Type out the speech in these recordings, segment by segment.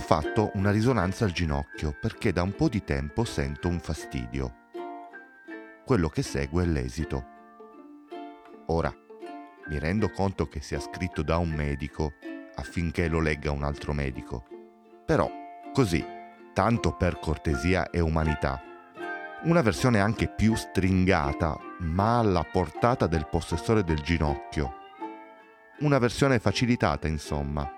fatto una risonanza al ginocchio perché da un po' di tempo sento un fastidio. Quello che segue è l'esito. Ora, mi rendo conto che sia scritto da un medico affinché lo legga un altro medico. Però, così, tanto per cortesia e umanità, una versione anche più stringata, ma alla portata del possessore del ginocchio. Una versione facilitata, insomma.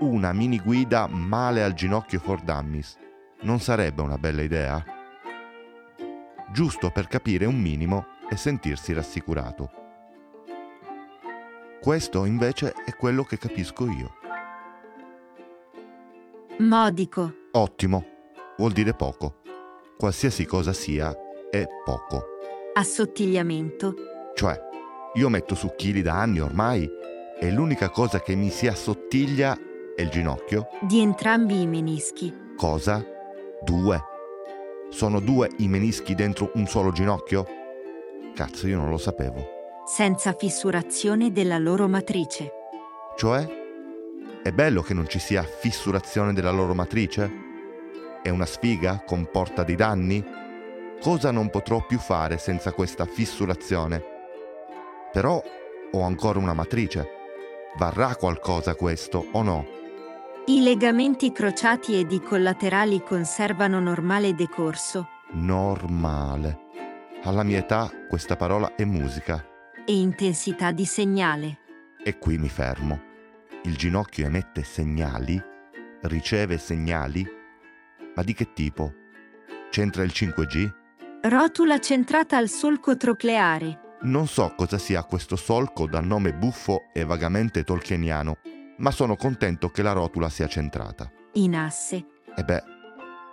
Una mini guida male al ginocchio for dummies. Non sarebbe una bella idea? Giusto per capire un minimo e sentirsi rassicurato. Questo invece è quello che capisco io. Modico. Ottimo, vuol dire poco. Qualsiasi cosa sia, è poco. Assottigliamento. Cioè, io metto su chili da anni ormai e l'unica cosa che mi si assottiglia è il ginocchio. Di entrambi i menischi. Cosa? Due. Sono due i menischi dentro un solo ginocchio? Cazzo, io non lo sapevo senza fissurazione della loro matrice. Cioè? È bello che non ci sia fissurazione della loro matrice? È una sfiga? Comporta dei danni? Cosa non potrò più fare senza questa fissurazione? Però ho ancora una matrice. Varrà qualcosa questo o no? I legamenti crociati ed i collaterali conservano normale decorso. Normale. Alla mia età questa parola è musica e intensità di segnale. E qui mi fermo. Il ginocchio emette segnali? Riceve segnali? Ma di che tipo? C'entra il 5G? Rotula centrata al solco trocleare. Non so cosa sia questo solco dal nome buffo e vagamente tolkieniano, ma sono contento che la rotula sia centrata. In asse. E beh,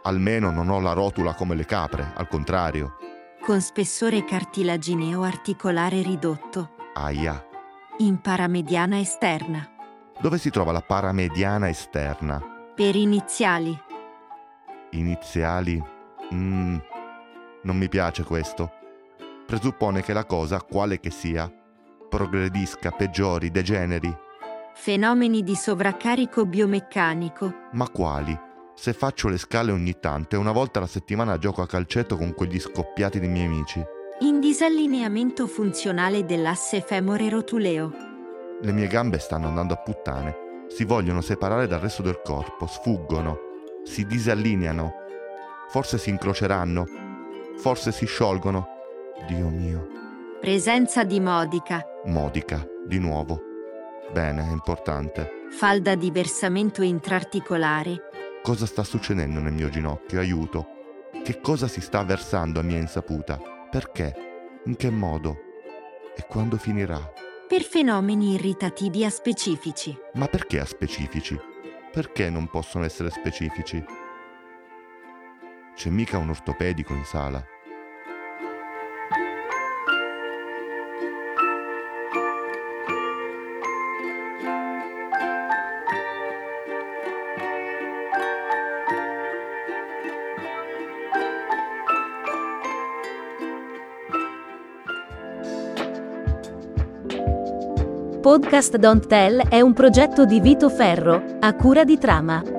almeno non ho la rotula come le capre, al contrario con spessore cartilagineo articolare ridotto. Aia. In paramediana esterna. Dove si trova la paramediana esterna? Per iniziali. Iniziali? Mm, non mi piace questo. Presuppone che la cosa, quale che sia, progredisca, peggiori, degeneri. Fenomeni di sovraccarico biomeccanico. Ma quali? Se faccio le scale ogni tanto e una volta alla settimana gioco a calcetto con quegli scoppiati dei miei amici. In disallineamento funzionale dell'asse femore rotuleo. Le mie gambe stanno andando a puttane. Si vogliono separare dal resto del corpo, sfuggono, si disallineano. Forse si incroceranno, forse si sciolgono. Dio mio. Presenza di modica. Modica, di nuovo. Bene, è importante. Falda di versamento intraarticolare Cosa sta succedendo nel mio ginocchio? Aiuto. Che cosa si sta versando a mia insaputa? Perché? In che modo? E quando finirà? Per fenomeni irritativi aspecifici. Ma perché aspecifici? Perché non possono essere specifici? C'è mica un ortopedico in sala. Podcast Don't Tell è un progetto di Vito Ferro, a cura di Trama.